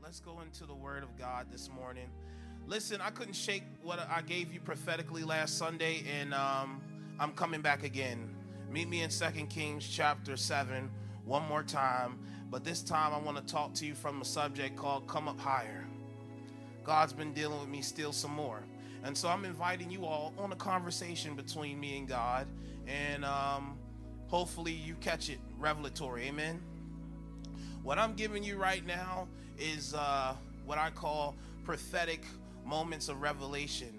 right, let's go into the Word of God this morning. Listen, I couldn't shake what I gave you prophetically last Sunday, and um, I'm coming back again. Meet me in Second Kings chapter 7 one more time, but this time I want to talk to you from a subject called Come Up Higher. God's been dealing with me still some more. And so I'm inviting you all on a conversation between me and God, and um, hopefully you catch it revelatory. Amen. What I'm giving you right now is uh, what I call prophetic moments of revelation.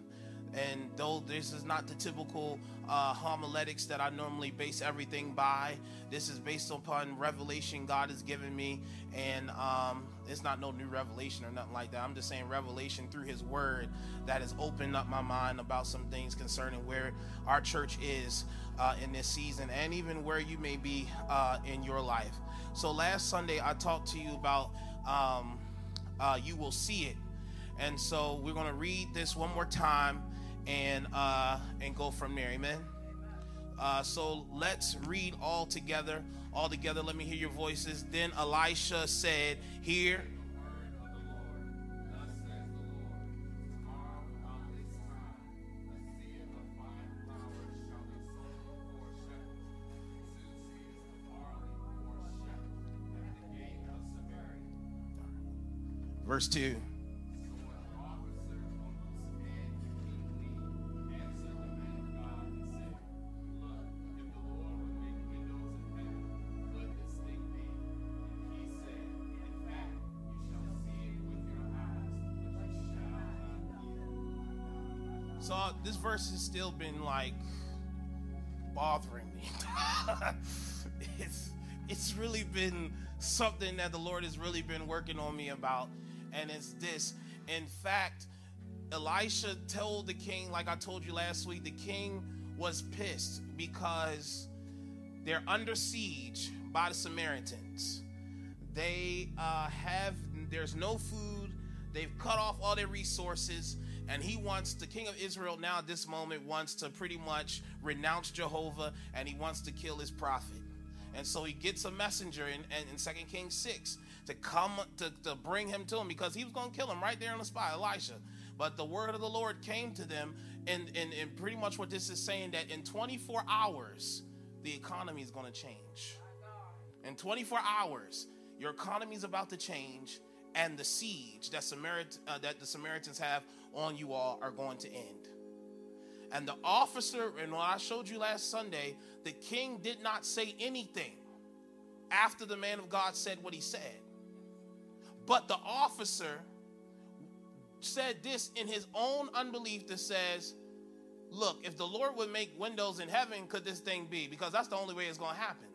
And though this is not the typical uh, homiletics that I normally base everything by, this is based upon revelation God has given me. And um, it's not no new revelation or nothing like that. I'm just saying revelation through His Word that has opened up my mind about some things concerning where our church is uh, in this season and even where you may be uh, in your life. So last Sunday, I talked to you about um, uh, you will see it. And so we're going to read this one more time and uh, and go from there. Amen. Uh, so let's read all together. All together. Let me hear your voices. Then Elisha said, "Here." Verse 2. So this verse has still been like bothering me. it's it's really been something that the Lord has really been working on me about, and it's this. In fact, Elisha told the king, like I told you last week, the king was pissed because they're under siege by the Samaritans. They uh, have there's no food. They've cut off all their resources and he wants the king of Israel now at this moment wants to pretty much renounce Jehovah and he wants to kill his prophet. And so he gets a messenger in, in, in 2 Kings 6 to come to, to bring him to him because he was going to kill him right there on the spot, Elisha. But the word of the Lord came to them, and, and, and pretty much what this is saying that in 24 hours, the economy is going to change. In 24 hours, your economy is about to change, and the siege that, Samarit- uh, that the Samaritans have on you all are going to end. And the officer, and when I showed you last Sunday, the king did not say anything after the man of God said what he said. But the officer said this in his own unbelief that says, Look, if the Lord would make windows in heaven, could this thing be? Because that's the only way it's going to happen.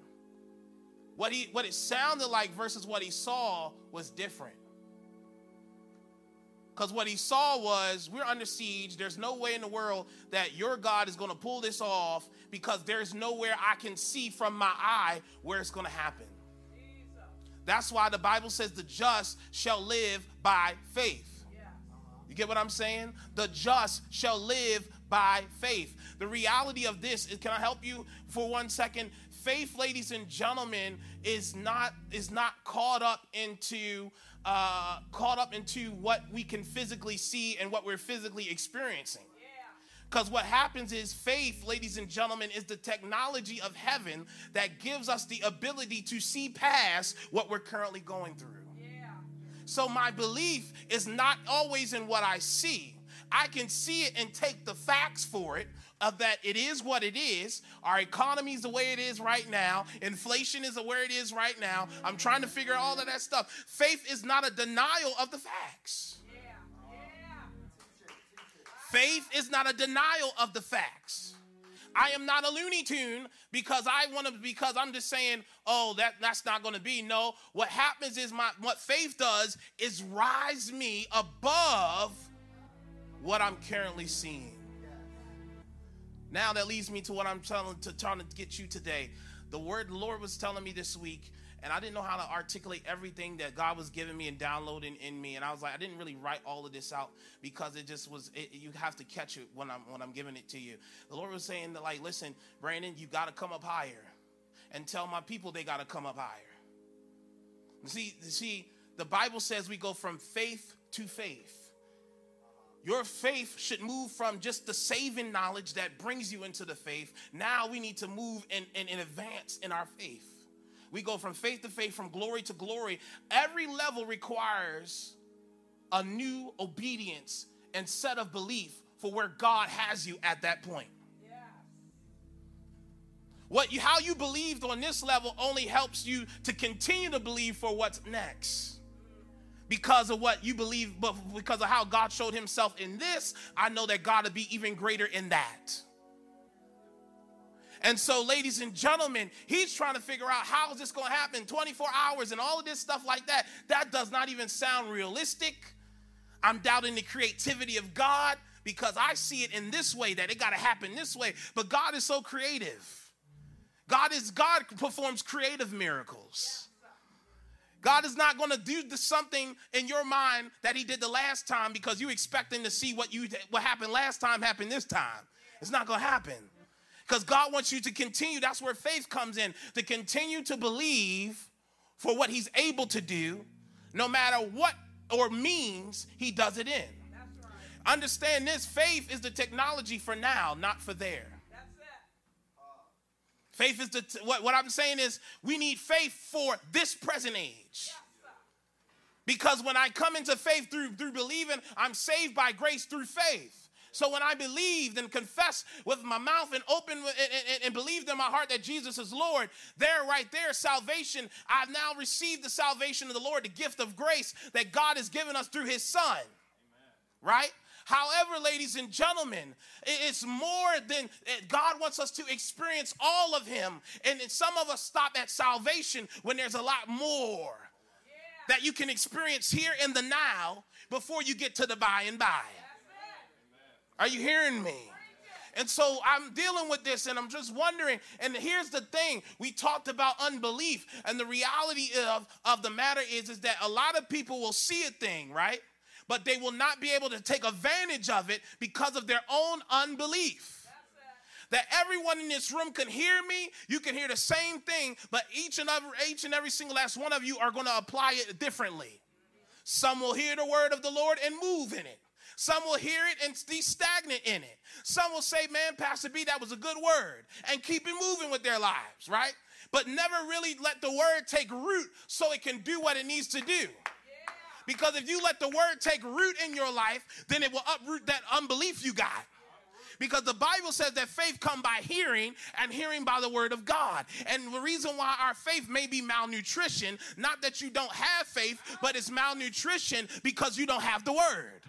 What, he, what it sounded like versus what he saw was different. Because what he saw was, we're under siege. There's no way in the world that your God is going to pull this off because there's nowhere I can see from my eye where it's going to happen. That's why the Bible says the just shall live by faith. You get what I'm saying? The just shall live by faith. The reality of this is, can I help you for one second? Faith, ladies and gentlemen, is not is not caught up into uh, caught up into what we can physically see and what we're physically experiencing. Because what happens is faith, ladies and gentlemen, is the technology of heaven that gives us the ability to see past what we're currently going through. Yeah. So my belief is not always in what I see. I can see it and take the facts for it of that it is what it is. Our economy is the way it is right now. Inflation is where it is right now. I'm trying to figure out all of that stuff. Faith is not a denial of the facts. Faith is not a denial of the facts. I am not a Looney Tune because I want to because I'm just saying, oh, that that's not going to be. No, what happens is my what faith does is rise me above what I'm currently seeing. Now that leads me to what I'm telling to trying to get you today. The word the Lord was telling me this week, and I didn't know how to articulate everything that God was giving me and downloading in me. And I was like, I didn't really write all of this out because it just was. It, you have to catch it when I'm when I'm giving it to you. The Lord was saying that, like, listen, Brandon, you got to come up higher, and tell my people they got to come up higher. See, see, the Bible says we go from faith to faith. Your faith should move from just the saving knowledge that brings you into the faith. Now we need to move and, and, and advance in our faith. We go from faith to faith, from glory to glory. Every level requires a new obedience and set of belief for where God has you at that point. What you, how you believed on this level only helps you to continue to believe for what's next because of what you believe, but because of how God showed himself in this, I know that God will be even greater in that. And so, ladies and gentlemen, he's trying to figure out how is this going to happen 24 hours and all of this stuff like that. That does not even sound realistic. I'm doubting the creativity of God because I see it in this way that it got to happen this way. But God is so creative. God is God performs creative miracles. God is not going to do something in your mind that he did the last time because you expecting to see what you what happened last time happen this time. It's not going to happen. Because God wants you to continue. That's where faith comes in. To continue to believe for what he's able to do, no matter what or means he does it in. Right. Understand this faith is the technology for now, not for there. Faith is the, t- what, what I'm saying is we need faith for this present age. Because when I come into faith through, through believing, I'm saved by grace through faith. So when I believed and confessed with my mouth and open and, and, and, believed in my heart that Jesus is Lord, there, right there, salvation, I've now received the salvation of the Lord, the gift of grace that God has given us through his son. Amen. Right? However, ladies and gentlemen, it's more than eh, God wants us to experience all of Him. And some of us stop at salvation when there's a lot more that you can experience here in the now before you get to the by and by. Are you hearing me? And so I'm dealing with this and I'm just wondering. And here's the thing we talked about unbelief. And the reality of, of the matter is, is that a lot of people will see a thing, right? but they will not be able to take advantage of it because of their own unbelief that everyone in this room can hear me. You can hear the same thing, but each and every each and every single last one of you are going to apply it differently. Some will hear the word of the Lord and move in it. Some will hear it and be stagnant in it. Some will say, "Man, Pastor B, that was a good word," and keep it moving with their lives, right? But never really let the word take root so it can do what it needs to do. Because if you let the word take root in your life, then it will uproot that unbelief you got because the bible says that faith come by hearing and hearing by the word of god and the reason why our faith may be malnutrition not that you don't have faith but it's malnutrition because you don't have the word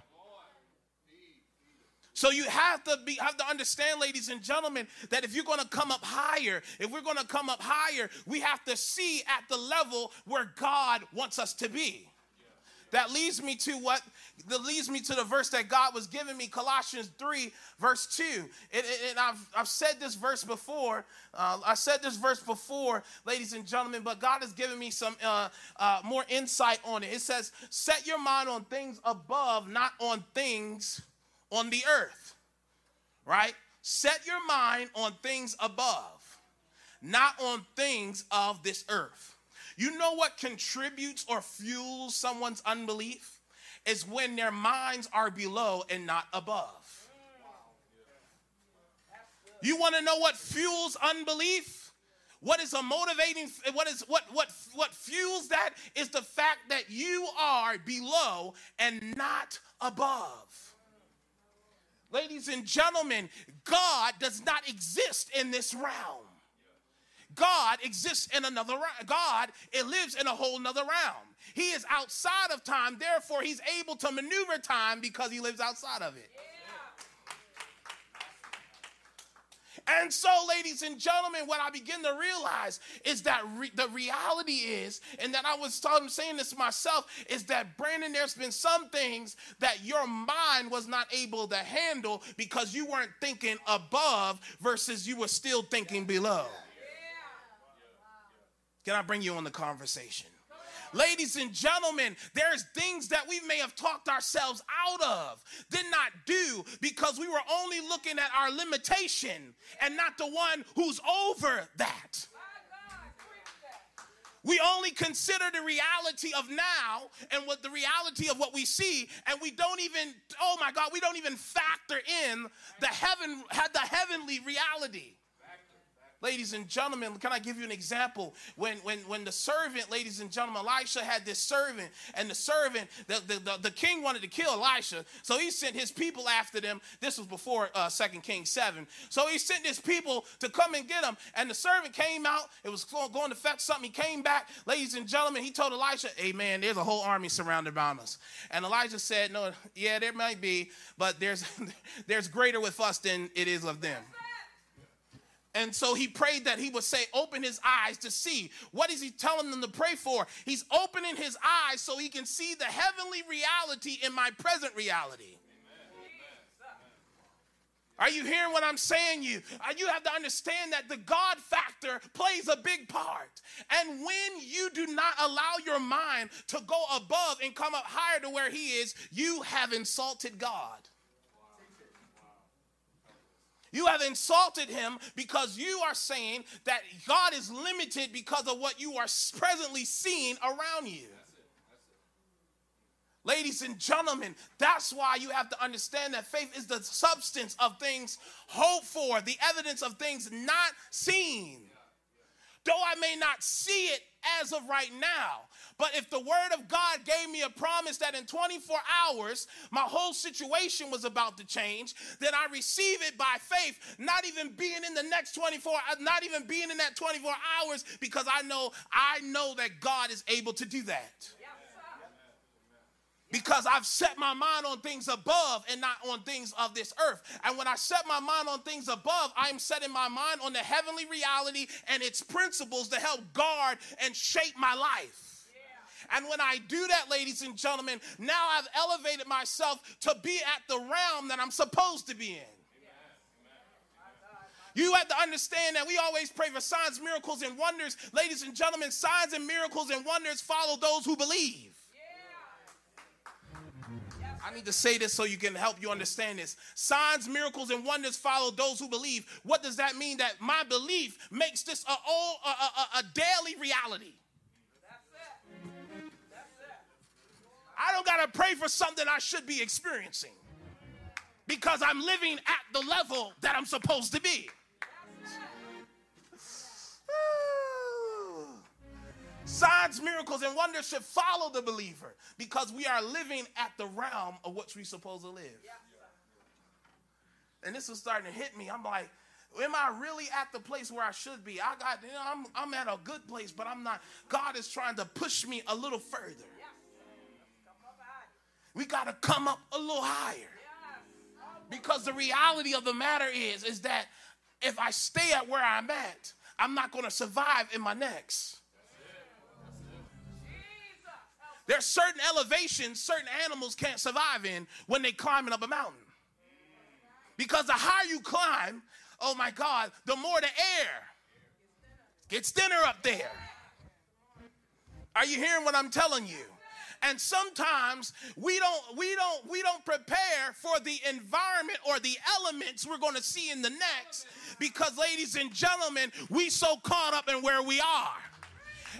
so you have to be have to understand, ladies and gentlemen, that if you're going to come up higher, if we're going to come up higher, we have to see at the level where God wants us to be. That leads me to what that leads me to the verse that God was giving me, Colossians 3, verse 2. And, and I've, I've said this verse before. Uh, I said this verse before, ladies and gentlemen, but God has given me some uh, uh, more insight on it. It says, Set your mind on things above, not on things on the earth. Right? Set your mind on things above, not on things of this earth. You know what contributes or fuels someone's unbelief? Is when their minds are below and not above. You want to know what fuels unbelief? What is a motivating what is what what what fuels that is the fact that you are below and not above. Ladies and gentlemen, God does not exist in this realm. God exists in another realm. God, it lives in a whole nother realm. He is outside of time, therefore, he's able to maneuver time because he lives outside of it. And so, ladies and gentlemen, what I begin to realize is that re- the reality is, and that I was talking, saying this myself, is that Brandon, there's been some things that your mind was not able to handle because you weren't thinking above versus you were still thinking below. Can I bring you on the conversation? Ladies and gentlemen, there's things that we may have talked ourselves out of, did not do because we were only looking at our limitation and not the one who's over that. We only consider the reality of now and what the reality of what we see, and we don't even, oh my God, we don't even factor in the heaven, the heavenly reality. Ladies and gentlemen, can I give you an example? When, when, when the servant, ladies and gentlemen, Elisha had this servant, and the servant, the, the, the, the king wanted to kill Elisha, so he sent his people after them. This was before uh, 2 Kings 7. So he sent his people to come and get him, and the servant came out. It was going to fetch something. He came back. Ladies and gentlemen, he told Elisha, hey man, there's a whole army surrounded around us. And Elijah said, no, yeah, there might be, but there's, there's greater with us than it is of them. And so he prayed that he would say, Open his eyes to see. What is he telling them to pray for? He's opening his eyes so he can see the heavenly reality in my present reality. Are you hearing what I'm saying? You uh, you have to understand that the God factor plays a big part. And when you do not allow your mind to go above and come up higher to where He is, you have insulted God. You have insulted him because you are saying that God is limited because of what you are presently seeing around you. Ladies and gentlemen, that's why you have to understand that faith is the substance of things hoped for, the evidence of things not seen. Though I may not see it as of right now, but if the word of God gave me a promise that in 24 hours my whole situation was about to change, then I receive it by faith, not even being in the next 24, uh, not even being in that 24 hours, because I know I know that God is able to do that. Because I've set my mind on things above and not on things of this earth. And when I set my mind on things above, I'm setting my mind on the heavenly reality and its principles to help guard and shape my life. And when I do that, ladies and gentlemen, now I've elevated myself to be at the realm that I'm supposed to be in. You have to understand that we always pray for signs, miracles, and wonders. Ladies and gentlemen, signs and miracles and wonders follow those who believe. I need to say this so you can help you understand this. Signs, miracles, and wonders follow those who believe. What does that mean? That my belief makes this a, a, a, a daily reality. I don't got to pray for something I should be experiencing because I'm living at the level that I'm supposed to be. Signs, miracles, and wonders should follow the believer because we are living at the realm of which we're supposed to live. And this was starting to hit me. I'm like, am I really at the place where I should be? I got, you know, I'm, I'm at a good place, but I'm not. God is trying to push me a little further. We got to come up a little higher. Because the reality of the matter is, is that if I stay at where I'm at, I'm not going to survive in my next. There's certain elevations certain animals can't survive in when they're climbing up a mountain. Because the higher you climb, oh my God, the more the air gets thinner up there. Are you hearing what I'm telling you? And sometimes we don't we don't we don't prepare for the environment or the elements we're going to see in the next because ladies and gentlemen, we so caught up in where we are.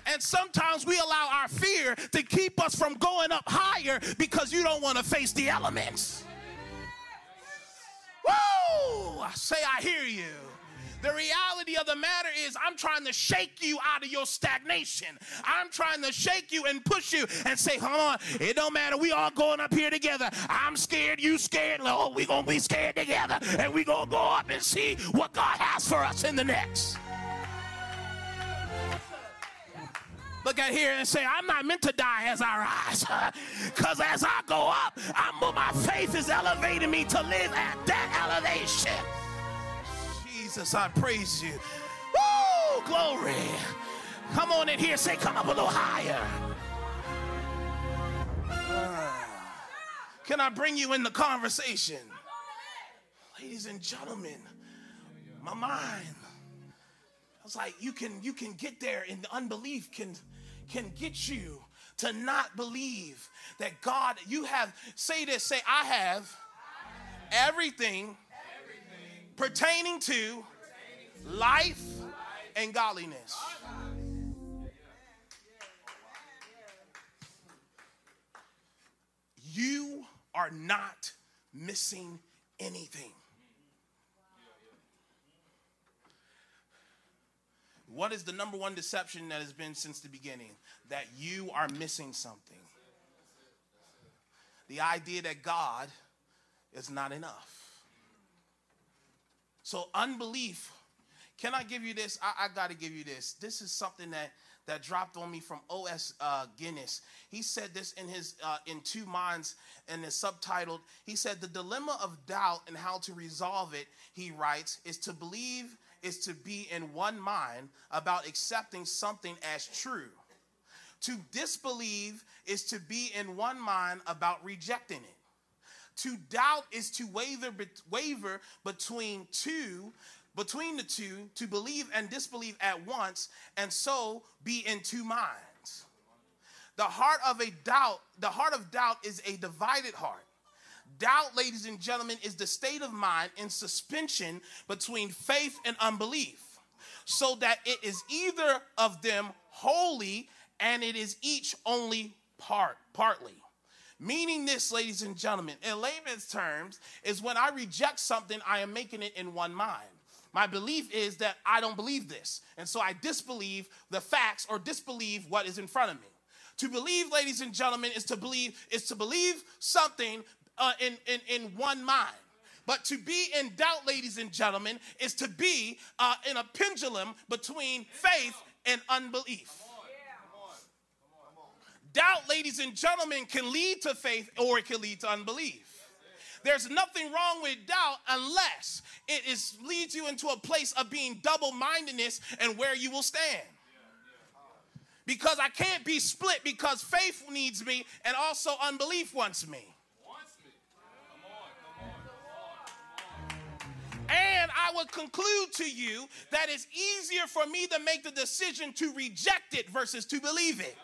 And sometimes we allow our fear to keep us from going up higher because you don't want to face the elements. Woo! I say I hear you. The reality of the matter is, I'm trying to shake you out of your stagnation. I'm trying to shake you and push you and say, Come on, it don't matter. We all going up here together. I'm scared, you scared. Lord, we going to be scared together. And we going to go up and see what God has for us in the next. Look at here and say, I'm not meant to die as I rise. Because as I go up, I'm, my faith is elevating me to live at that elevation. Jesus, I praise you. Woo, glory. Come on in here, say, come up a little higher. Can I bring you in the conversation? Ladies and gentlemen, my mind. I was like, you can you can get there, and the unbelief can can get you to not believe that God, you have, say this, say, I have everything pertaining to life and godliness. You are not missing anything. What is the number one deception that has been since the beginning? That you are missing something. The idea that God is not enough. So, unbelief, can I give you this? I, I got to give you this. This is something that that dropped on me from O.S. Uh, Guinness. He said this in his uh, in Two Minds and is subtitled. He said the dilemma of doubt and how to resolve it. He writes is to believe is to be in one mind about accepting something as true. To disbelieve is to be in one mind about rejecting it. To doubt is to waver, waver between two, between the two, to believe and disbelieve at once, and so be in two minds. The heart of a doubt, the heart of doubt is a divided heart. Doubt, ladies and gentlemen, is the state of mind in suspension between faith and unbelief, so that it is either of them wholly and it is each only part, partly. Meaning this, ladies and gentlemen, in layman's terms, is when I reject something, I am making it in one mind. My belief is that I don't believe this. And so I disbelieve the facts or disbelieve what is in front of me. To believe, ladies and gentlemen, is to believe, is to believe something uh, in, in, in one mind. But to be in doubt, ladies and gentlemen, is to be uh, in a pendulum between faith and unbelief. Doubt, ladies and gentlemen, can lead to faith or it can lead to unbelief. There's nothing wrong with doubt unless it is leads you into a place of being double-mindedness and where you will stand. Because I can't be split because faith needs me and also unbelief wants me. And I would conclude to you that it's easier for me to make the decision to reject it versus to believe it.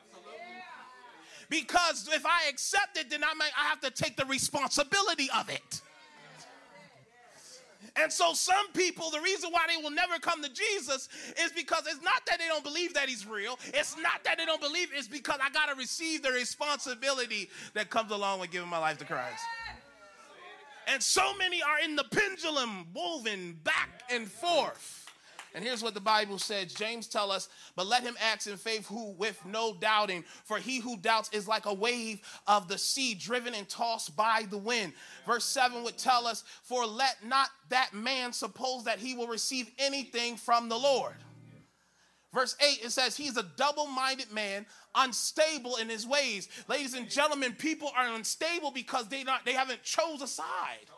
Because if I accept it, then I, may, I have to take the responsibility of it. And so, some people, the reason why they will never come to Jesus is because it's not that they don't believe that He's real. It's not that they don't believe, it's because I got to receive the responsibility that comes along with giving my life to Christ. And so many are in the pendulum, woven back and forth. And here's what the Bible says James tell us, but let him act in faith who with no doubting, for he who doubts is like a wave of the sea driven and tossed by the wind. Verse 7 would tell us, for let not that man suppose that he will receive anything from the Lord. Verse 8, it says, He's a double minded man, unstable in his ways. Ladies and gentlemen, people are unstable because they, not, they haven't chose a side.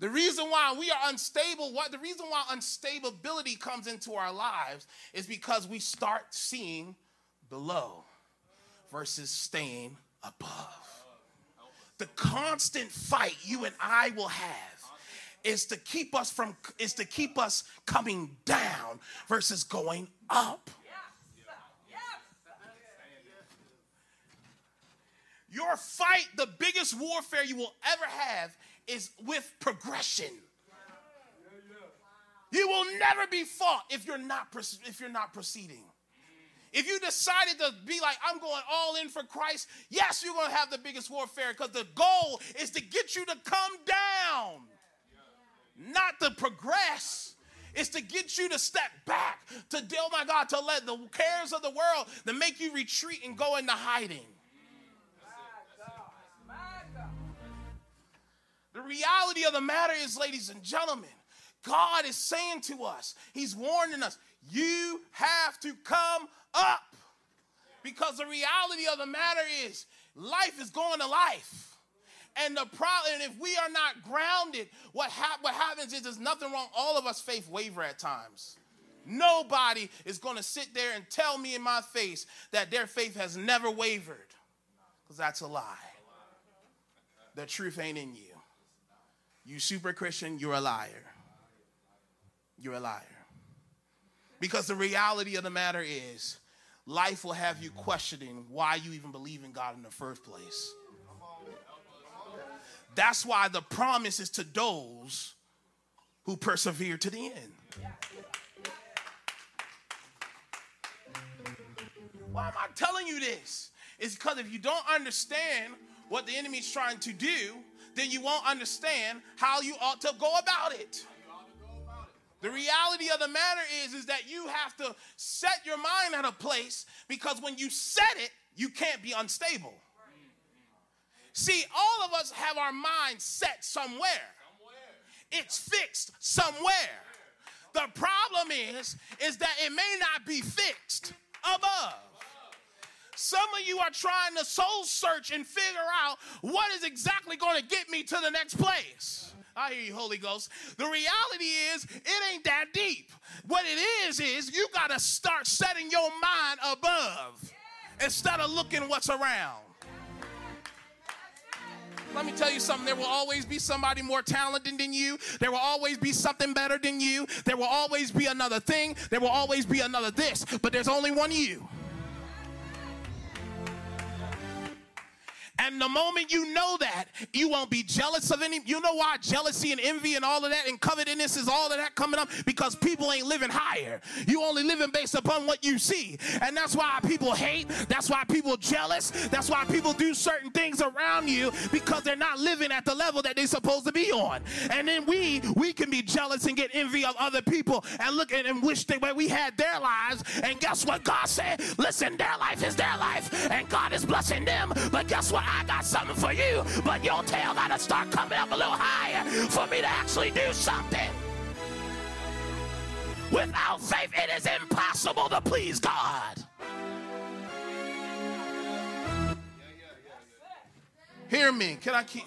The reason why we are unstable, what the reason why unstability comes into our lives is because we start seeing below versus staying above. The constant fight you and I will have is to keep us from is to keep us coming down versus going up. Your fight, the biggest warfare you will ever have, is with progression. You will never be fought if you're not if you're not proceeding. If you decided to be like, I'm going all in for Christ, yes, you're going to have the biggest warfare because the goal is to get you to come down not to progress. It's to get you to step back, to, deal, my God, to let the cares of the world to make you retreat and go into hiding. The reality of the matter is, ladies and gentlemen, God is saying to us, He's warning us, you have to come up. Because the reality of the matter is, life is going to life. And the problem, and if we are not grounded, what, ha- what happens is there's nothing wrong. All of us faith waver at times. Nobody is going to sit there and tell me in my face that their faith has never wavered. Because that's a lie. The truth ain't in you. You super Christian, you're a liar. You're a liar. Because the reality of the matter is, life will have you questioning why you even believe in God in the first place. That's why the promise is to those who persevere to the end. Why am I telling you this? It's because if you don't understand what the enemy is trying to do, then you won't understand how you ought to go about it. The reality of the matter is, is that you have to set your mind at a place because when you set it, you can't be unstable. See, all of us have our mind set somewhere. It's fixed somewhere. The problem is, is that it may not be fixed above. Some of you are trying to soul search and figure out what is exactly going to get me to the next place. I hear you, Holy Ghost. The reality is, it ain't that deep. What it is, is you got to start setting your mind above instead of looking what's around. Let me tell you something. There will always be somebody more talented than you. There will always be something better than you. There will always be another thing. There will always be another this. But there's only one you. And the moment you know that, you won't be jealous of any. You know why jealousy and envy and all of that and covetousness is all of that coming up? Because people ain't living higher. You only living based upon what you see. And that's why people hate. That's why people jealous. That's why people do certain things around you because they're not living at the level that they're supposed to be on. And then we we can be jealous and get envy of other people and look at and wish where we had their lives. And guess what God said? Listen, their life is their life, and God is blessing them. But guess what? I got something for you, but your tail got to start coming up a little higher for me to actually do something. Without faith, it is impossible to please God. Hear me. Can I keep?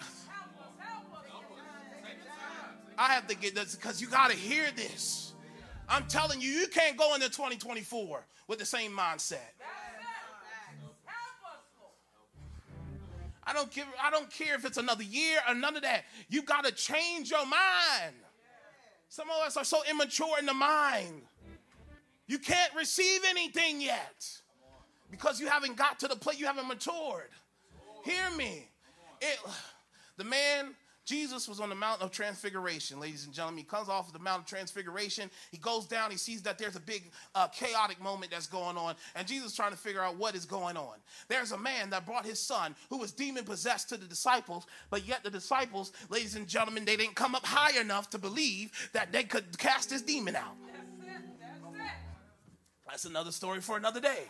I have to get this because you got to hear this. I'm telling you, you can't go into 2024 with the same mindset. I don't care. I don't care if it's another year or none of that. You got to change your mind. Some of us are so immature in the mind. You can't receive anything yet because you haven't got to the place. You haven't matured. Hear me. It, the man Jesus was on the Mount of Transfiguration, ladies and gentlemen. He comes off of the Mount of Transfiguration. He goes down. He sees that there's a big uh, chaotic moment that's going on. And Jesus is trying to figure out what is going on. There's a man that brought his son who was demon possessed to the disciples. But yet, the disciples, ladies and gentlemen, they didn't come up high enough to believe that they could cast this demon out. That's another story for another day.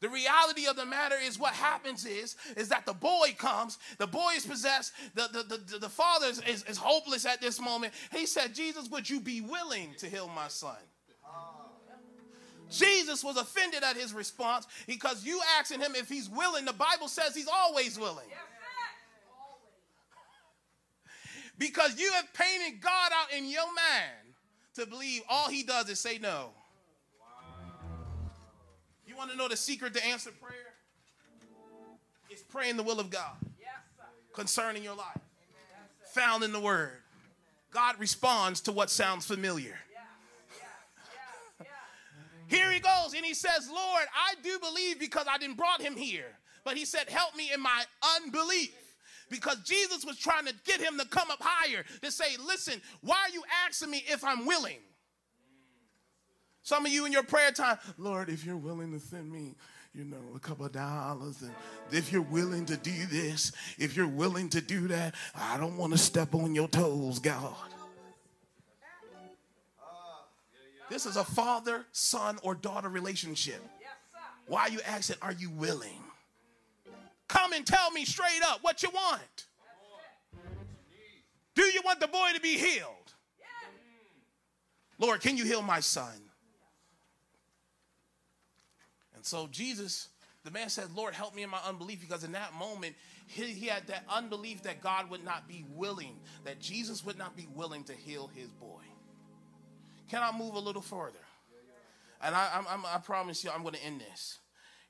The reality of the matter is what happens is, is that the boy comes, the boy is possessed, the, the, the, the father is, is, is hopeless at this moment. He said, Jesus, would you be willing to heal my son? Jesus was offended at his response because you asking him if he's willing. The Bible says he's always willing. Because you have painted God out in your mind to believe all he does is say no want to know the secret to answer prayer? It's praying the will of God concerning your life, found in the Word. God responds to what sounds familiar. Here he goes, and he says, Lord, I do believe because I didn't brought him here. But he said, Help me in my unbelief. Because Jesus was trying to get him to come up higher to say, Listen, why are you asking me if I'm willing? Some of you in your prayer time, Lord, if you're willing to send me, you know, a couple of dollars, and if you're willing to do this, if you're willing to do that, I don't want to step on your toes, God. This is a father, son, or daughter relationship. Why are you asking, are you willing? Come and tell me straight up what you want. Do you want the boy to be healed? Lord, can you heal my son? And so Jesus, the man said, Lord, help me in my unbelief because in that moment, he, he had that unbelief that God would not be willing, that Jesus would not be willing to heal his boy. Can I move a little further? And I, I'm, i promise you, I'm going to end this.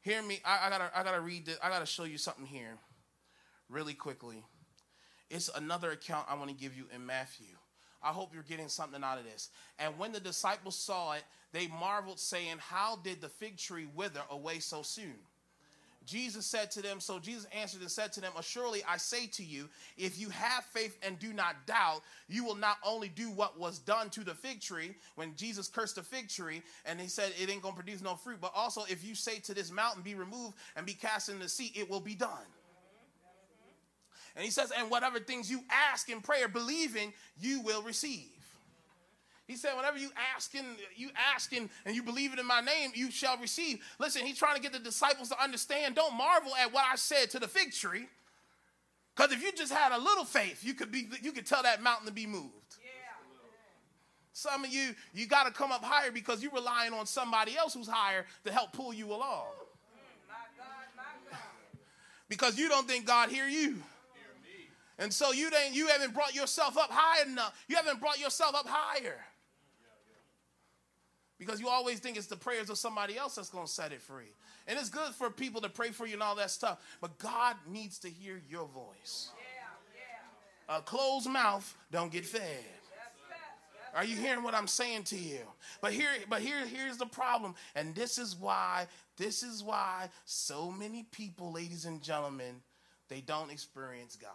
Hear me. I, I, gotta, I gotta read this. I gotta show you something here, really quickly. It's another account I want to give you in Matthew. I hope you're getting something out of this. And when the disciples saw it, they marveled, saying, How did the fig tree wither away so soon? Jesus said to them, so Jesus answered and said to them, Surely I say to you, if you have faith and do not doubt, you will not only do what was done to the fig tree when Jesus cursed the fig tree and he said it ain't gonna produce no fruit, but also if you say to this mountain, be removed and be cast in the sea, it will be done. And he says, and whatever things you ask in prayer, believing, you will receive. He said, whenever you asking, you ask asking, and you believe it in my name, you shall receive. Listen, he's trying to get the disciples to understand. Don't marvel at what I said to the fig tree. Because if you just had a little faith, you could be you could tell that mountain to be moved. Some of you, you got to come up higher because you're relying on somebody else who's higher to help pull you along. because you don't think God hear you. And so you didn't you haven't brought yourself up high enough. You haven't brought yourself up higher. Because you always think it's the prayers of somebody else that's going to set it free. And it's good for people to pray for you and all that stuff. But God needs to hear your voice. A closed mouth don't get fed. Are you hearing what I'm saying to you? But here, but here, here's the problem, and this is why, this is why so many people, ladies and gentlemen, they don't experience God.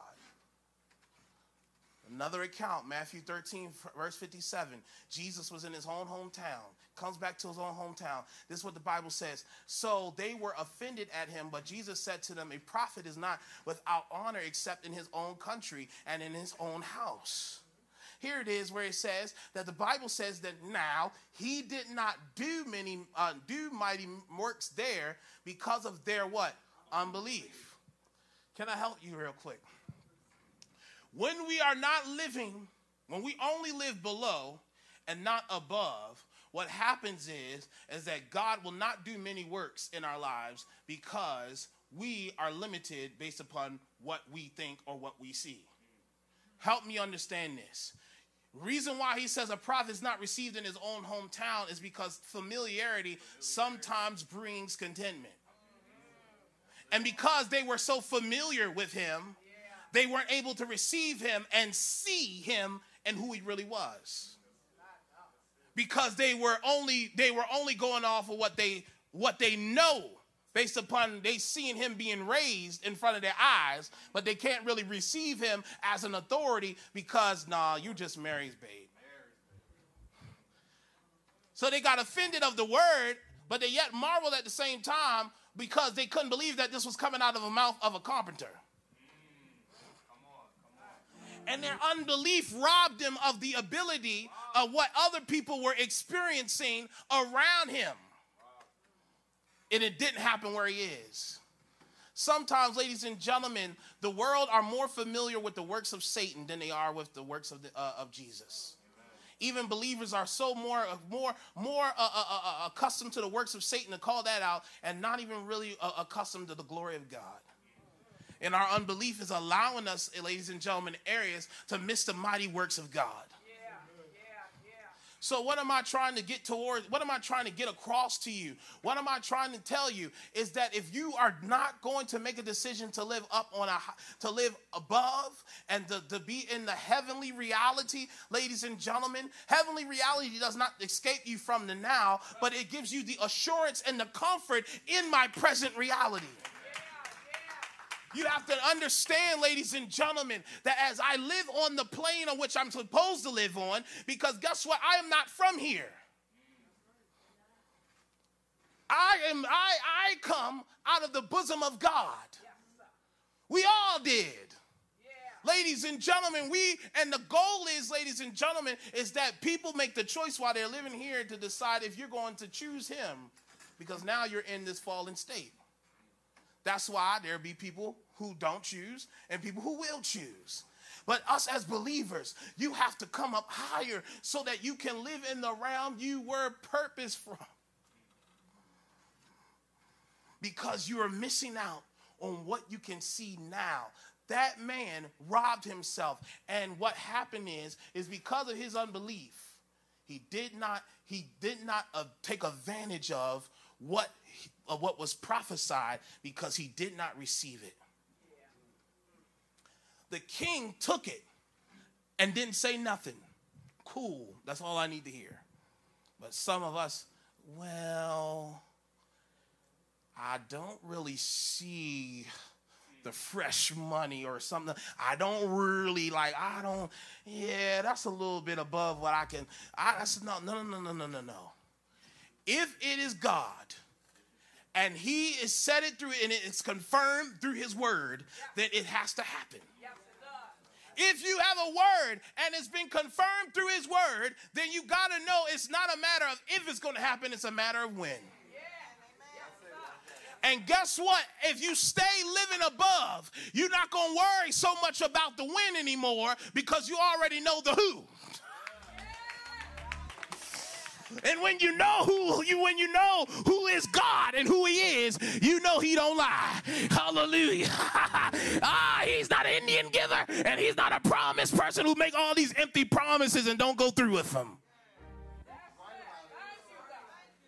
Another account, Matthew 13, verse 57. Jesus was in his own hometown, comes back to his own hometown. This is what the Bible says. So they were offended at him, but Jesus said to them, A prophet is not without honor except in his own country and in his own house. Here it is where it says that the Bible says that now he did not do many, uh, do mighty works there because of their what? Unbelief. Can I help you real quick? When we are not living, when we only live below and not above, what happens is is that God will not do many works in our lives because we are limited based upon what we think or what we see. Help me understand this. Reason why he says a prophet is not received in his own hometown is because familiarity sometimes brings contentment. And because they were so familiar with him, they weren't able to receive him and see him and who he really was. Because they were only they were only going off of what they what they know based upon they seeing him being raised in front of their eyes, but they can't really receive him as an authority because nah, you just Mary's babe. So they got offended of the word, but they yet marveled at the same time because they couldn't believe that this was coming out of the mouth of a carpenter and their unbelief robbed him of the ability of what other people were experiencing around him. And it didn't happen where he is. Sometimes, ladies and gentlemen, the world are more familiar with the works of Satan than they are with the works of, the, uh, of Jesus. Even believers are so more, more, more uh, uh, uh, uh accustomed to the works of Satan to call that out, and not even really uh, accustomed to the glory of God and our unbelief is allowing us, ladies and gentlemen, areas to miss the mighty works of God. So, what am I trying to get towards? What am I trying to get across to you? What am I trying to tell you is that if you are not going to make a decision to live up on a to live above and to, to be in the heavenly reality, ladies and gentlemen, heavenly reality does not escape you from the now, but it gives you the assurance and the comfort in my present reality. You have to understand, ladies and gentlemen, that as I live on the plane on which I'm supposed to live on, because guess what? I am not from here. I am I I come out of the bosom of God. We all did. Ladies and gentlemen, we and the goal is, ladies and gentlemen, is that people make the choice while they're living here to decide if you're going to choose him because now you're in this fallen state. That's why there be people who don't choose and people who will choose. But us as believers, you have to come up higher so that you can live in the realm you were purposed from. Because you are missing out on what you can see now. That man robbed himself. And what happened is, is because of his unbelief, he did not, he did not uh, take advantage of what, of what was prophesied because he did not receive it. The king took it and didn't say nothing. Cool, that's all I need to hear. But some of us, well, I don't really see the fresh money or something. I don't really like, I don't, yeah, that's a little bit above what I can. I, I said, no, no, no, no, no, no, no. If it is God and He is said it through, and it's confirmed through His word, then it has to happen. If you have a word and it's been confirmed through his word, then you got to know it's not a matter of if it's going to happen, it's a matter of when. And guess what? If you stay living above, you're not going to worry so much about the when anymore because you already know the who. And when you know who you when you know who is God and who he is, you know he don't lie. Hallelujah. ah, he's not an Indian giver and he's not a promise person who make all these empty promises and don't go through with them.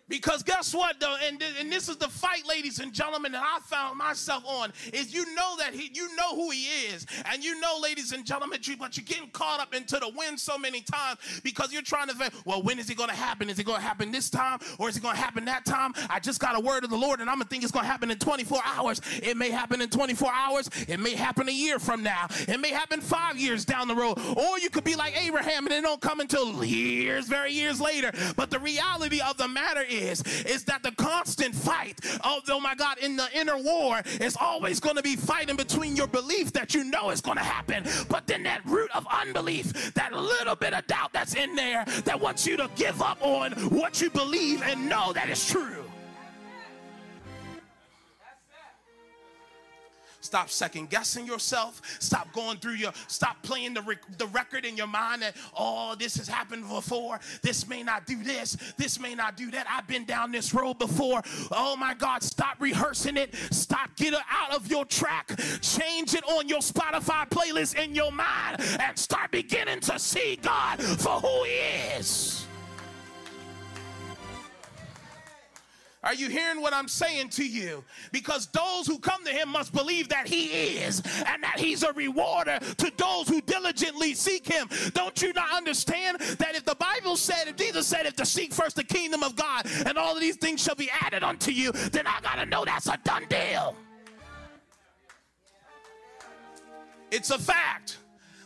Because guess what, though, and, and this is the fight, ladies and gentlemen, that I found myself on, is you know that he, you know who he is, and you know, ladies and gentlemen, you, but you're getting caught up into the wind so many times because you're trying to think, well, when is it going to happen? Is it going to happen this time, or is it going to happen that time? I just got a word of the Lord, and I'm gonna think it's going to happen in 24 hours. It may happen in 24 hours. It may happen a year from now. It may happen five years down the road, or you could be like Abraham, and it don't come until years, very years later. But the reality of the matter is is, is that the constant fight oh my God, in the inner war is always going to be fighting between your belief that you know is going to happen, but then that root of unbelief, that little bit of doubt that's in there that wants you to give up on what you believe and know that is true. Stop second guessing yourself. Stop going through your, stop playing the, the record in your mind that, oh, this has happened before. This may not do this. This may not do that. I've been down this road before. Oh my God, stop rehearsing it. Stop, get out of your track. Change it on your Spotify playlist in your mind and start beginning to see God for who He is. Are you hearing what I'm saying to you? Because those who come to him must believe that he is and that he's a rewarder to those who diligently seek him. Don't you not understand that if the Bible said, if Jesus said, if to seek first the kingdom of God and all of these things shall be added unto you, then I got to know that's a done deal. It's a fact.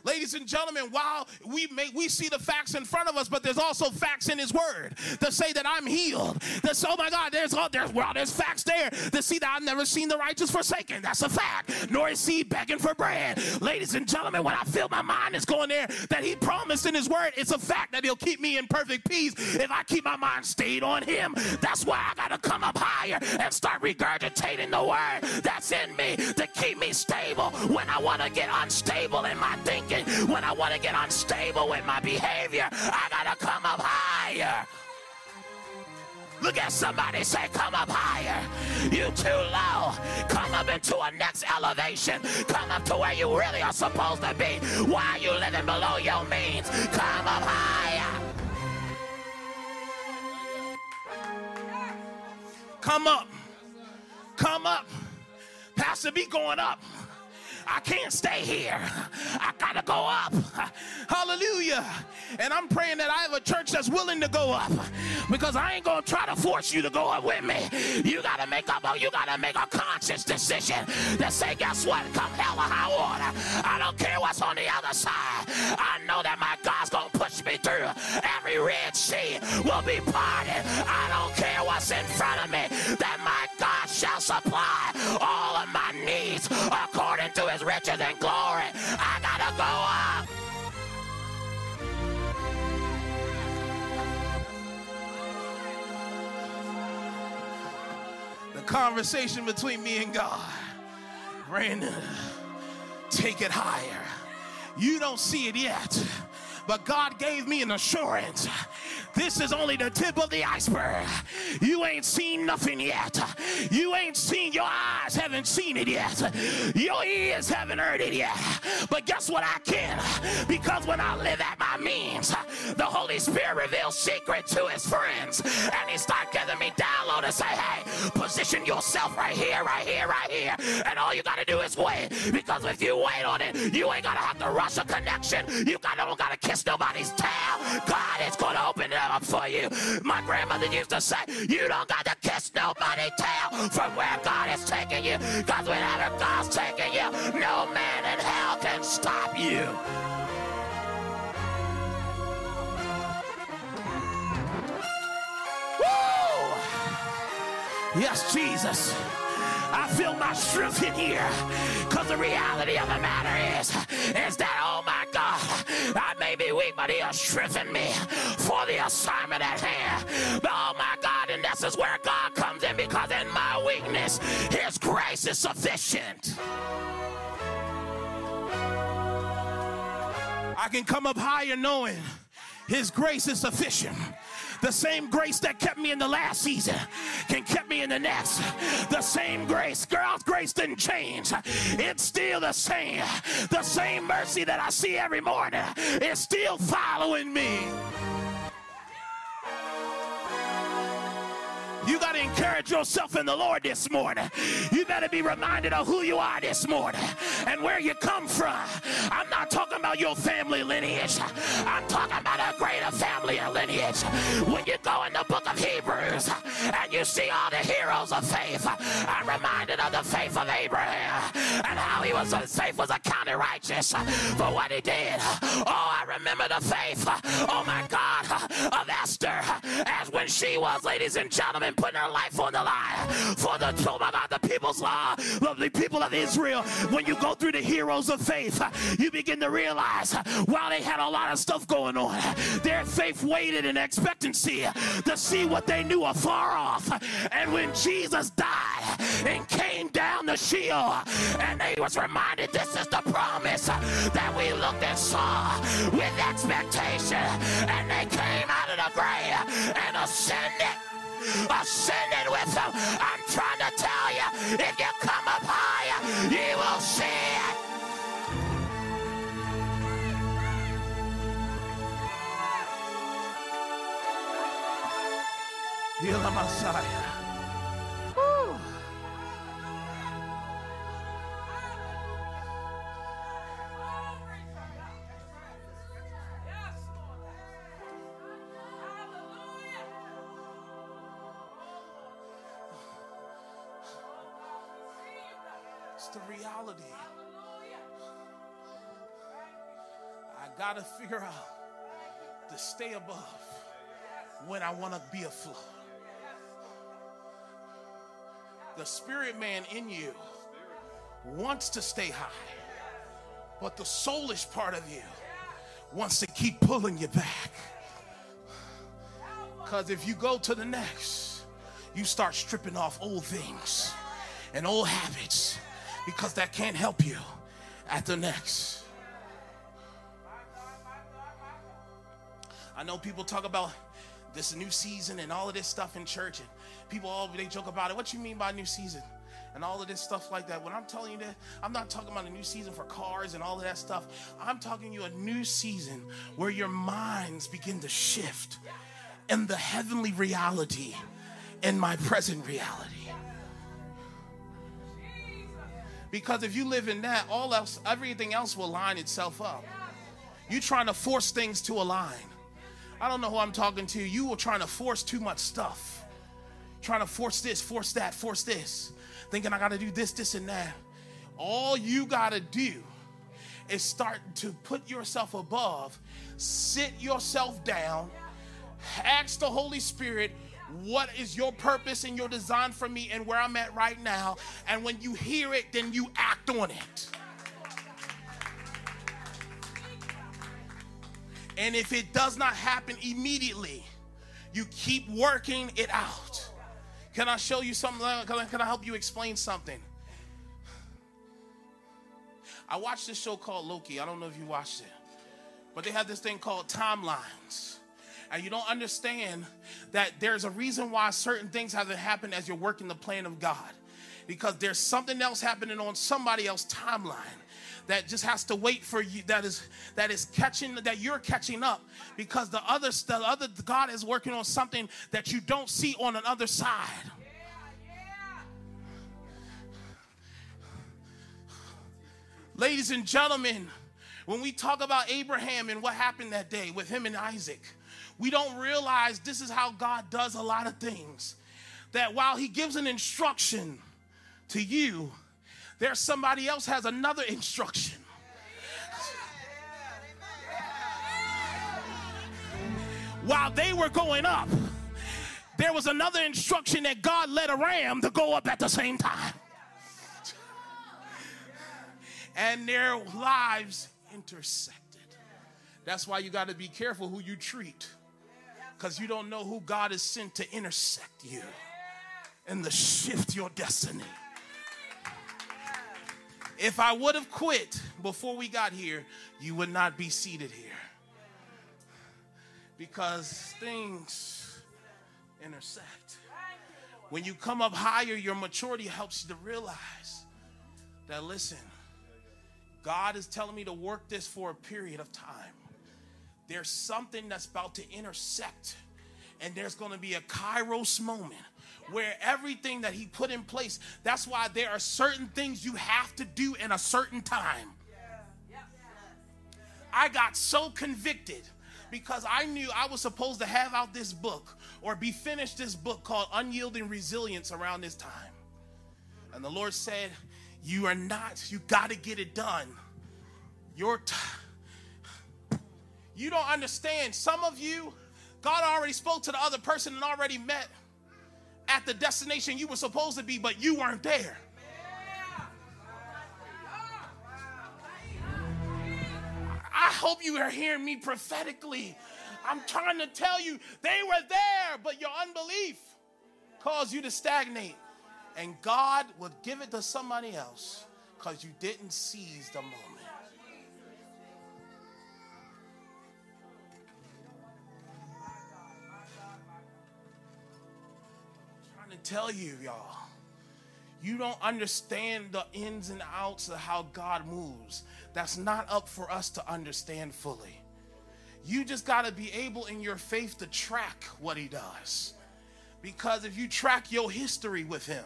Ladies and gentlemen, while we may we see the facts in front of us, but there's also facts in his word to say that I'm healed. That's oh my God, there's all there's well, there's facts there to see that I've never seen the righteous forsaken. That's a fact. Nor is he begging for bread. Ladies and gentlemen, when I feel my mind is going there, that he promised in his word, it's a fact that he'll keep me in perfect peace if I keep my mind stayed on him. That's why I gotta come up higher and start regurgitating the word that's in me to keep me stable when I want to get unstable in my thinking when I want to get unstable with my behavior, I gotta come up higher. Look at somebody say, come up higher. You too low. Come up into a next elevation. Come up to where you really are supposed to be. Why are you living below your means? Come up higher. Come up. Come up. Pastor, be going up. I can't stay here. I gotta go up. Hallelujah. And I'm praying that I have a church that's willing to go up because I ain't gonna try to force you to go up with me. You gotta make up, oh, you gotta make a conscious decision to say, guess what? Come hell or high water. I don't care what's on the other side. I know that my God's gonna push me through. Every red sea will be parted. I don't care what's in front of me. That my God shall supply all of my needs according to his riches and glory. I gotta go up. The conversation between me and God. Brandon, take it higher. You don't see it yet, but God gave me an assurance this is only the tip of the iceberg. You ain't seen nothing yet. You ain't seen, your eyes haven't seen it yet. Your ears haven't heard it yet. But guess what I can? Because when I live at my means, the Holy Spirit reveals secret to his friends. And he start giving me download and say, hey, position yourself right here, right here, right here. And all you gotta do is wait. Because if you wait on it, you ain't gonna have to rush a connection. You gotta, don't gotta kiss nobody's tail. God is gonna open it up for you. My grandmother used to say, You don't got to kiss nobody tail from where God is taking you. Because whenever God's taking you, no man in hell can stop you. Woo! Yes, Jesus. I feel my strength in here. Because the reality of the matter is, is that, oh my I may be weak, but he'll strengthen me for the assignment at hand. But oh my God, and this is where God comes in because in my weakness, his grace is sufficient. I can come up higher knowing His grace is sufficient. The same grace that kept me in the last season can keep me in the next. The same grace, God's grace didn't change. It's still the same. The same mercy that I see every morning is still following me. You got to encourage yourself in the Lord this morning. You better be reminded of who you are this morning and where you come from. I'm not talking about your family lineage. I'm talking about a greater family lineage. When you go in the book of Hebrews and you see all the heroes of faith, I'm reminded of the faith of Abraham and how he was his faith was accounted righteous for what he did. Oh, I remember the faith. Oh my God, of Esther, as when she was, ladies and gentlemen, putting her life on the line for the God, the people's law, the people of Israel. When you go through the heroes of faith, you begin to realize while they had a lot of stuff going on, their faith waited in expectancy to see what they knew afar off. And when Jesus died and came down the Sheol, and they was reminded this is the promise that we looked and saw with expectation, and they came out of the grave and ascended ascended with him. I'm trying to tell you, if you come up higher, you will see it. Heal the Messiah. Figure out to stay above when I want to be afloat. The spirit man in you wants to stay high, but the soulish part of you wants to keep pulling you back. Because if you go to the next, you start stripping off old things and old habits because that can't help you at the next. I know people talk about this new season and all of this stuff in church, and people all they joke about it. What you mean by new season? And all of this stuff like that. When I'm telling you that, I'm not talking about a new season for cars and all of that stuff. I'm talking you a new season where your minds begin to shift in the heavenly reality in my present reality. Because if you live in that, all else, everything else will line itself up. You're trying to force things to align. I don't know who I'm talking to. You were trying to force too much stuff. Trying to force this, force that, force this. Thinking I got to do this, this, and that. All you got to do is start to put yourself above, sit yourself down, ask the Holy Spirit, what is your purpose and your design for me and where I'm at right now. And when you hear it, then you act on it. And if it does not happen immediately, you keep working it out. Can I show you something? Can I help you explain something? I watched this show called Loki. I don't know if you watched it, but they had this thing called timelines. And you don't understand that there's a reason why certain things haven't happened as you're working the plan of God. Because there's something else happening on somebody else's timeline that just has to wait for you that is that is catching that you're catching up because the other the other God is working on something that you don't see on another side. Ladies and gentlemen, when we talk about Abraham and what happened that day with him and Isaac, we don't realize this is how God does a lot of things. That while he gives an instruction to you, there's somebody else has another instruction. While they were going up, there was another instruction that God led a ram to go up at the same time. And their lives intersected. That's why you got to be careful who you treat. Because you don't know who God has sent to intersect you and to shift your destiny. If I would have quit before we got here, you would not be seated here. Because things intersect. When you come up higher, your maturity helps you to realize that, listen, God is telling me to work this for a period of time. There's something that's about to intersect, and there's going to be a kairos moment where everything that He put in place, that's why there are certain things you have to do in a certain time. I got so convicted because I knew I was supposed to have out this book or be finished this book called Unyielding Resilience around this time. And the Lord said, You are not, you got to get it done. Your time. You don't understand. Some of you, God already spoke to the other person and already met at the destination you were supposed to be, but you weren't there. I hope you are hearing me prophetically. I'm trying to tell you, they were there, but your unbelief caused you to stagnate. And God would give it to somebody else because you didn't seize the moment. To tell you, y'all. You don't understand the ins and outs of how God moves. That's not up for us to understand fully. You just got to be able in your faith to track what he does. Because if you track your history with him,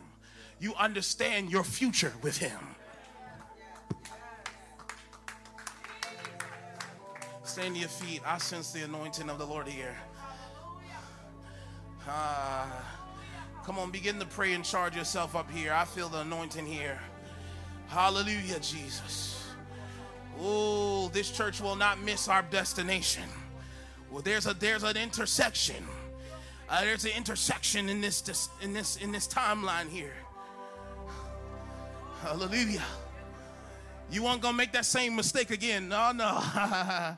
you understand your future with him. Stand to your feet. I sense the anointing of the Lord here. Uh, come on, begin to pray and charge yourself up here. I feel the anointing here. Hallelujah, Jesus. Oh, this church will not miss our destination. Well, there's a there's an intersection. Uh, there's an intersection in this, in this in this timeline here. Hallelujah. You aren't gonna make that same mistake again. Oh no.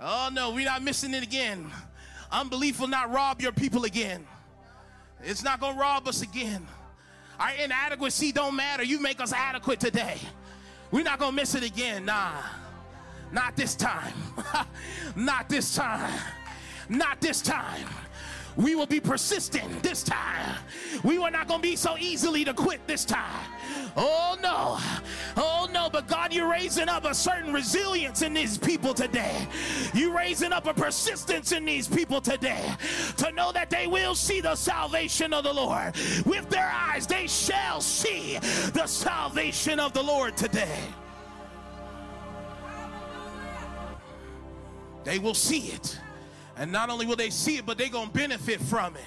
oh no, we're not missing it again. Unbelief will not rob your people again. It's not gonna rob us again. Our inadequacy don't matter. You make us adequate today. We're not gonna miss it again. Nah. Not this time. not this time. Not this time. We will be persistent this time. We were not going to be so easily to quit this time. Oh no. Oh no. But God, you're raising up a certain resilience in these people today. You're raising up a persistence in these people today to know that they will see the salvation of the Lord. With their eyes, they shall see the salvation of the Lord today. They will see it. And not only will they see it, but they're going to benefit from it.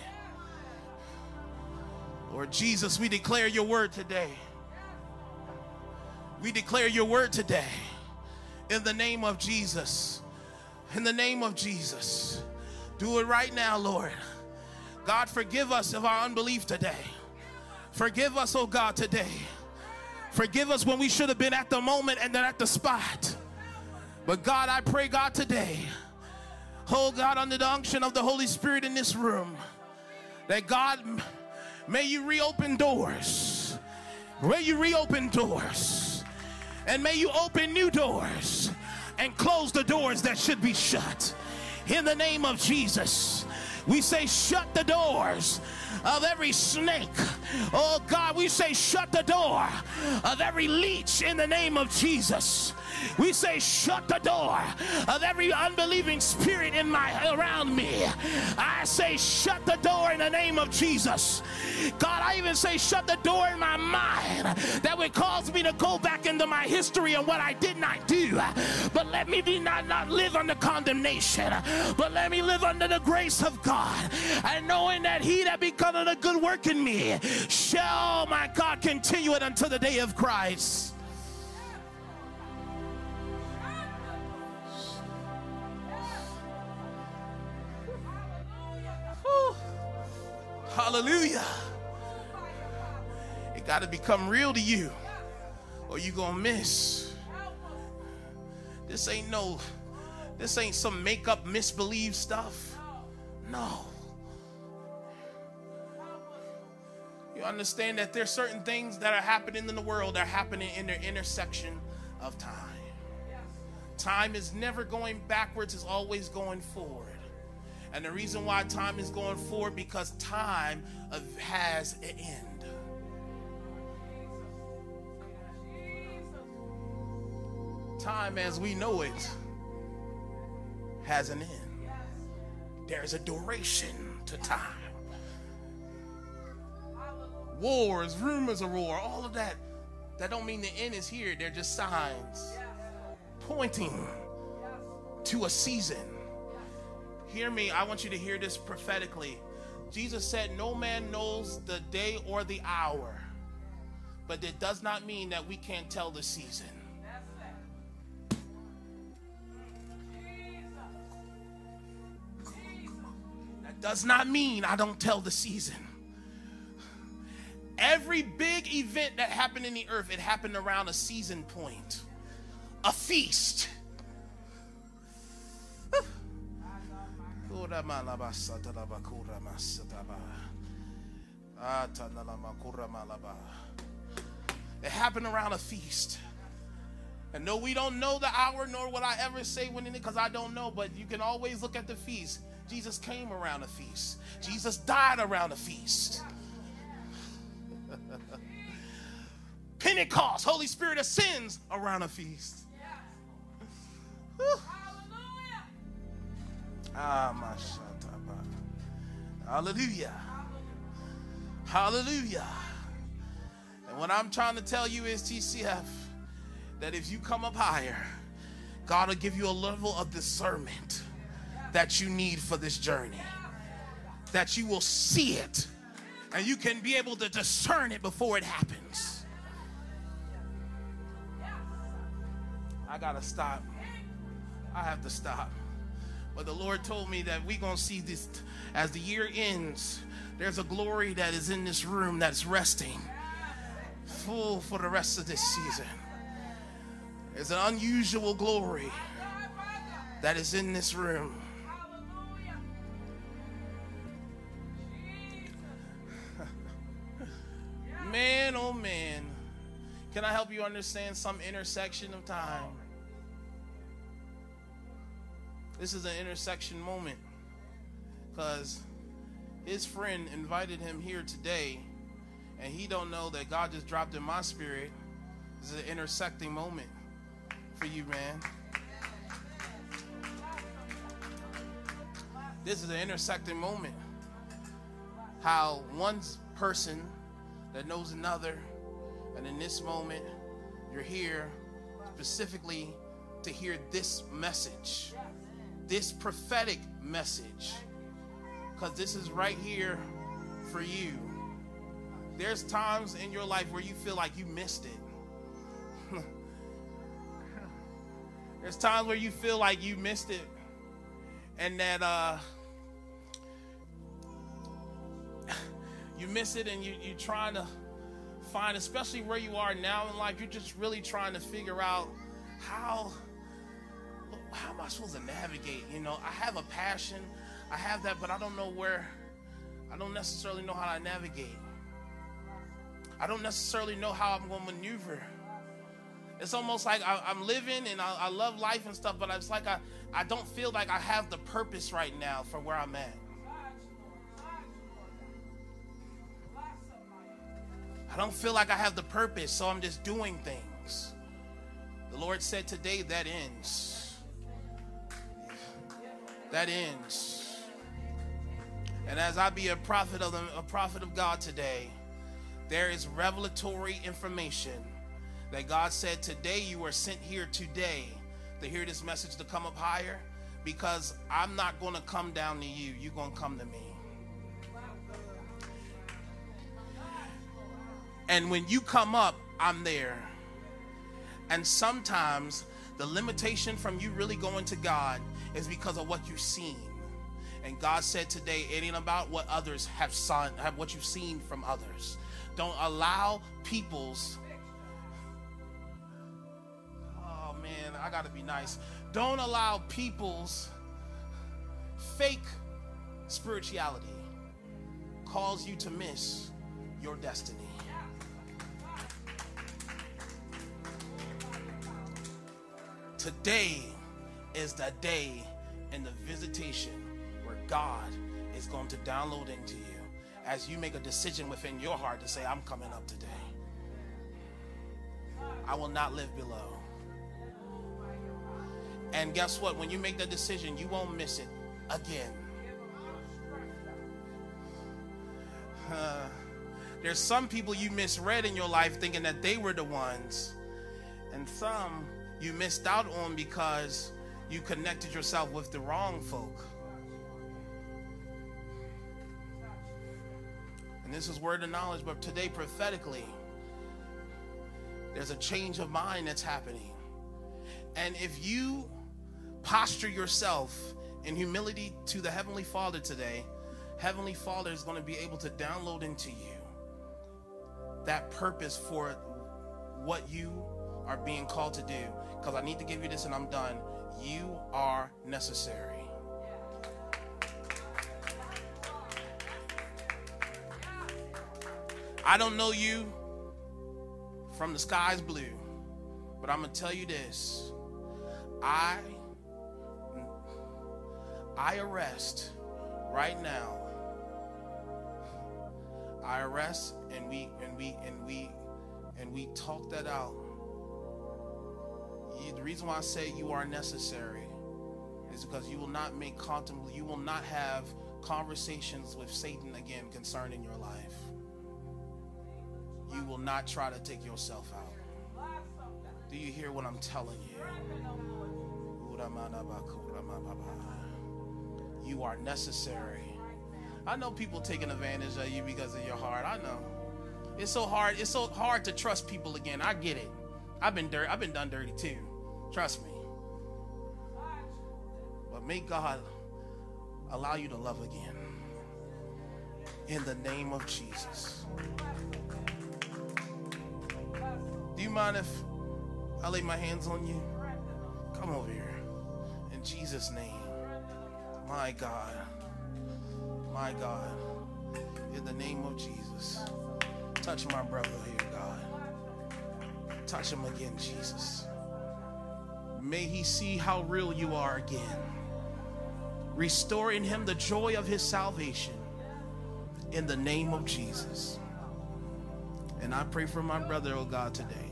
Lord Jesus, we declare your word today. We declare your word today in the name of Jesus. In the name of Jesus. Do it right now, Lord. God, forgive us of our unbelief today. Forgive us, oh God, today. Forgive us when we should have been at the moment and then at the spot. But God, I pray, God, today, oh God, under the unction of the Holy Spirit in this room, that God, may you reopen doors. May you reopen doors. And may you open new doors and close the doors that should be shut. In the name of Jesus, we say, shut the doors of every snake. Oh God, we say, shut the door of every leech in the name of Jesus. We say, shut the door of every unbelieving spirit in my around me. I say, shut the door in the name of Jesus. God, I even say, shut the door in my mind that would cause me to go back into my history and what I did not do. But let me be not, not live under condemnation, but let me live under the grace of God. And knowing that he that begun a good work in me shall, my God, continue it until the day of Christ. Hallelujah. It got to become real to you, or you gonna miss. This ain't no, this ain't some make up, misbelieve stuff. No. You understand that there's certain things that are happening in the world that are happening in their intersection of time. Time is never going backwards, it's always going forward. And the reason why time is going forward because time has an end. Time as we know it has an end. There's a duration to time. Wars, rumors of war, all of that. That don't mean the end is here. They're just signs pointing to a season Hear me, I want you to hear this prophetically. Jesus said, No man knows the day or the hour, but it does not mean that we can't tell the season. Does not mean I don't tell the season. Every big event that happened in the earth, it happened around a season point, a feast It happened around a feast. And no, we don't know the hour, nor will I ever say when it, because I don't know, but you can always look at the feast. Jesus came around a feast. Jesus died around a feast. Pentecost, Holy Spirit ascends around a feast. Ah, Hallelujah. Hallelujah. And what I'm trying to tell you is, TCF, that if you come up higher, God will give you a level of discernment that you need for this journey. That you will see it and you can be able to discern it before it happens. I gotta stop. I have to stop. But the Lord told me that we're to see this as the year ends. There's a glory that is in this room that's resting full for the rest of this season. There's an unusual glory that is in this room. Man, oh man. Can I help you understand some intersection of time? This is an intersection moment because his friend invited him here today and he don't know that God just dropped in my spirit. This is an intersecting moment for you, man. This is an intersecting moment. How one person that knows another, and in this moment, you're here specifically to hear this message this prophetic message because this is right here for you. There's times in your life where you feel like you missed it. There's times where you feel like you missed it and that uh, you miss it and you, you're trying to find, especially where you are now in life, you're just really trying to figure out how how am I supposed to navigate? You know, I have a passion, I have that, but I don't know where, I don't necessarily know how to navigate. I don't necessarily know how I'm going to maneuver. It's almost like I, am living and I, I, love life and stuff, but it's like I, I don't feel like I have the purpose right now for where I'm at. I don't feel like I have the purpose, so I'm just doing things. The Lord said today that ends that ends. And as I be a prophet of the, a prophet of God today, there is revelatory information that God said today you are sent here today to hear this message to come up higher because I'm not going to come down to you. You're going to come to me. And when you come up, I'm there. And sometimes the limitation from you really going to God is because of what you've seen. And God said today, it ain't about what others have seen, have what you've seen from others. Don't allow people's. Oh man, I gotta be nice. Don't allow people's fake spirituality cause you to miss your destiny. Today is the day and the visitation where God is going to download into you as you make a decision within your heart to say, I'm coming up today. I will not live below. And guess what? When you make that decision, you won't miss it again. Uh, there's some people you misread in your life thinking that they were the ones, and some you missed out on because you connected yourself with the wrong folk. And this is word of knowledge, but today, prophetically, there's a change of mind that's happening. And if you posture yourself in humility to the Heavenly Father today, Heavenly Father is going to be able to download into you that purpose for what you are being called to do. Because I need to give you this and I'm done. You are necessary. I don't know you from the sky's blue, but I'm going to tell you this. I I arrest right now. I arrest and we and we and we and we talk that out. You, the reason why I say you are necessary is because you will not make contemplate you will not have conversations with Satan again concerning your life. You will not try to take yourself out. Do you hear what I'm telling you? You are necessary. I know people taking advantage of you because of your heart. I know. It's so hard. It's so hard to trust people again. I get it. I've been dirty. I've been done dirty too. Trust me. But may God allow you to love again. In the name of Jesus. Do you mind if I lay my hands on you? Come over here. In Jesus' name. My God. My God. In the name of Jesus. Touch my brother here, God. Touch him again, Jesus. May he see how real you are again. Restore in him the joy of his salvation. In the name of Jesus. And I pray for my brother, oh God, today.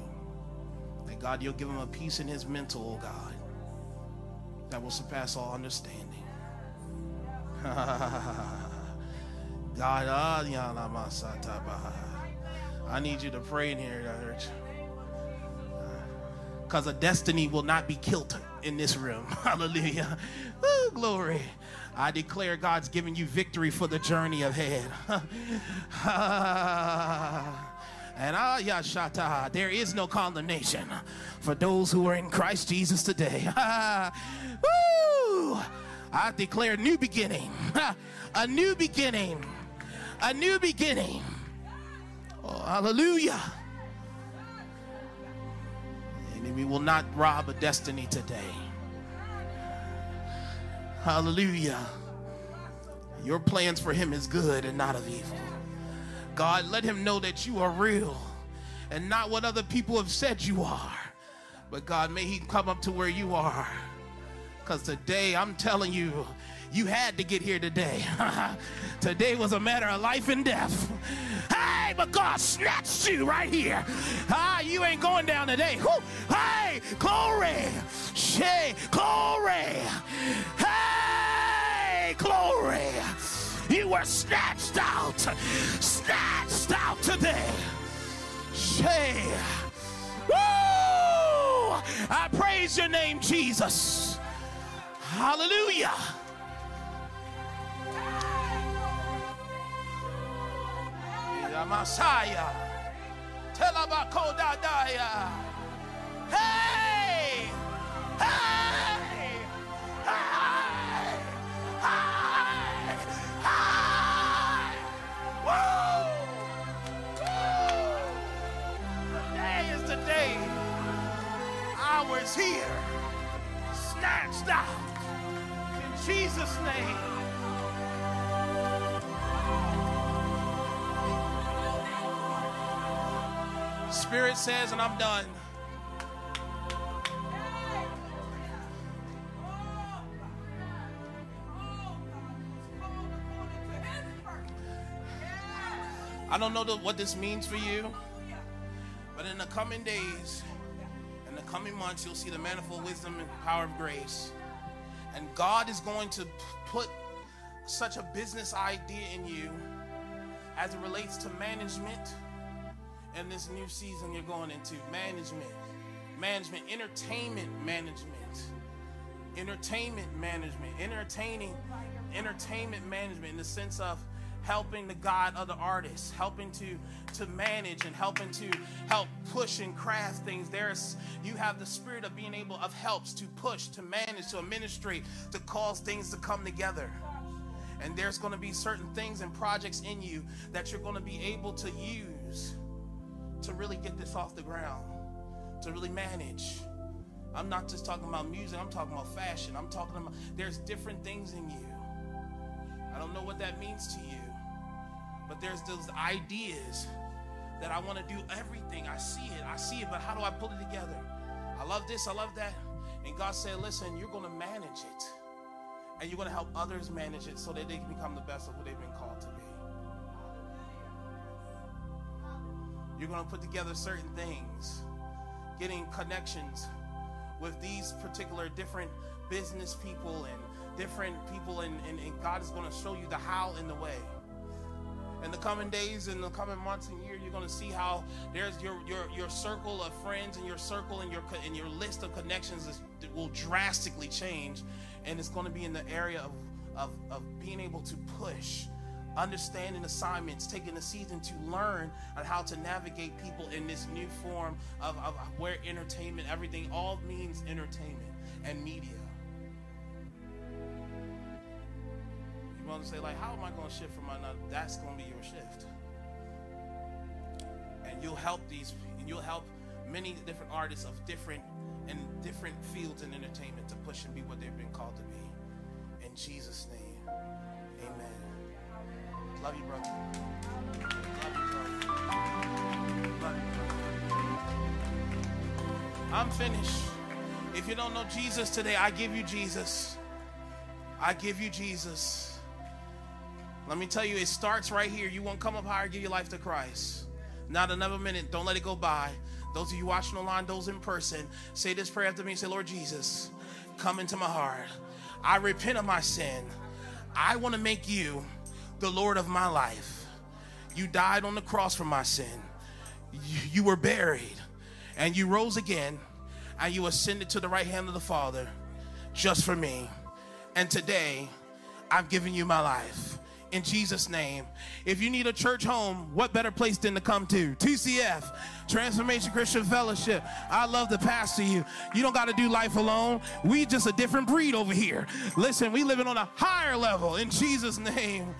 That God, you'll give him a peace in his mental, oh God, that will surpass all understanding. God, ah, I need you to pray in here, church. Because a destiny will not be killed in this room. Hallelujah. Ooh, glory. I declare God's giving you victory for the journey ahead. and ah, yashata, there is no condemnation for those who are in Christ Jesus today. Woo! I declare new beginning, a new beginning, a new beginning. Oh, hallelujah. And we will not rob a destiny today. Hallelujah. Your plans for him is good and not of evil. God, let him know that you are real and not what other people have said you are. But God, may he come up to where you are. Because today, I'm telling you, you had to get here today. today was a matter of life and death. Hey, but God snatched you right here. Ah, you ain't going down today. Woo. Hey, glory. Shay, glory. Hey, glory. You were snatched out. Snatched out today. Shay. Woo! I praise your name, Jesus. Hallelujah. Messiah. Telabakodadaya. Hey! Hey! Hey! Hey! Hey! Woo! Woo! Today is the day. Hours here. Snatched out. In Jesus' name. Spirit says, and I'm done. I don't know the, what this means for you, but in the coming days, in the coming months, you'll see the manifold wisdom and power of grace. And God is going to put such a business idea in you as it relates to management in this new season you're going into management, management, entertainment management, entertainment management, entertaining, entertainment management in the sense of helping to guide other artists, helping to to manage and helping to help push and craft things. There's you have the spirit of being able of helps to push, to manage, to administrate, to cause things to come together. And there's going to be certain things and projects in you that you're going to be able to use to really get this off the ground, to really manage. I'm not just talking about music, I'm talking about fashion. I'm talking about there's different things in you. I don't know what that means to you, but there's those ideas that I want to do everything. I see it, I see it, but how do I pull it together? I love this, I love that. And God said, listen, you're going to manage it. And you're going to help others manage it so that they can become the best of who they've been called to be. You're going to put together certain things, getting connections with these particular different business people and different people, and, and, and God is going to show you the how and the way. In the coming days, in the coming months and year, you're going to see how there's your your your circle of friends and your circle and your and your list of connections is, will drastically change, and it's going to be in the area of, of of being able to push understanding assignments, taking a season to learn on how to navigate people in this new form of, of where entertainment, everything all means entertainment and media. You want to say, like, how am I going to shift from my? That's going to be your shift. And you'll help these, and you'll help many different artists of different and different fields in entertainment to push and be what they've been called to be. In Jesus' name, amen. Love you, brother. I'm finished. If you don't know Jesus today, I give you Jesus. I give you Jesus. Let me tell you, it starts right here. You won't come up higher, give your life to Christ. Not another minute. Don't let it go by. Those of you watching online, those in person, say this prayer after me. Say, Lord Jesus, come into my heart. I repent of my sin. I want to make you the Lord of my life. You died on the cross for my sin. You, you were buried and you rose again and you ascended to the right hand of the Father just for me. And today, I'm giving you my life in Jesus' name. If you need a church home, what better place than to come to? TCF, Transformation Christian Fellowship. I love to pastor you. You don't got to do life alone. We just a different breed over here. Listen, we living on a higher level in Jesus' name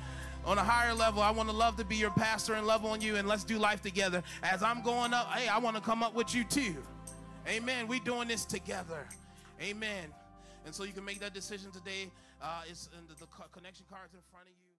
on a higher level. I want to love to be your pastor and love on you, and let's do life together. As I'm going up, hey, I want to come up with you too. Amen. We doing this together. Amen. And so you can make that decision today. Uh, it's in the, the co- connection cards in front of you.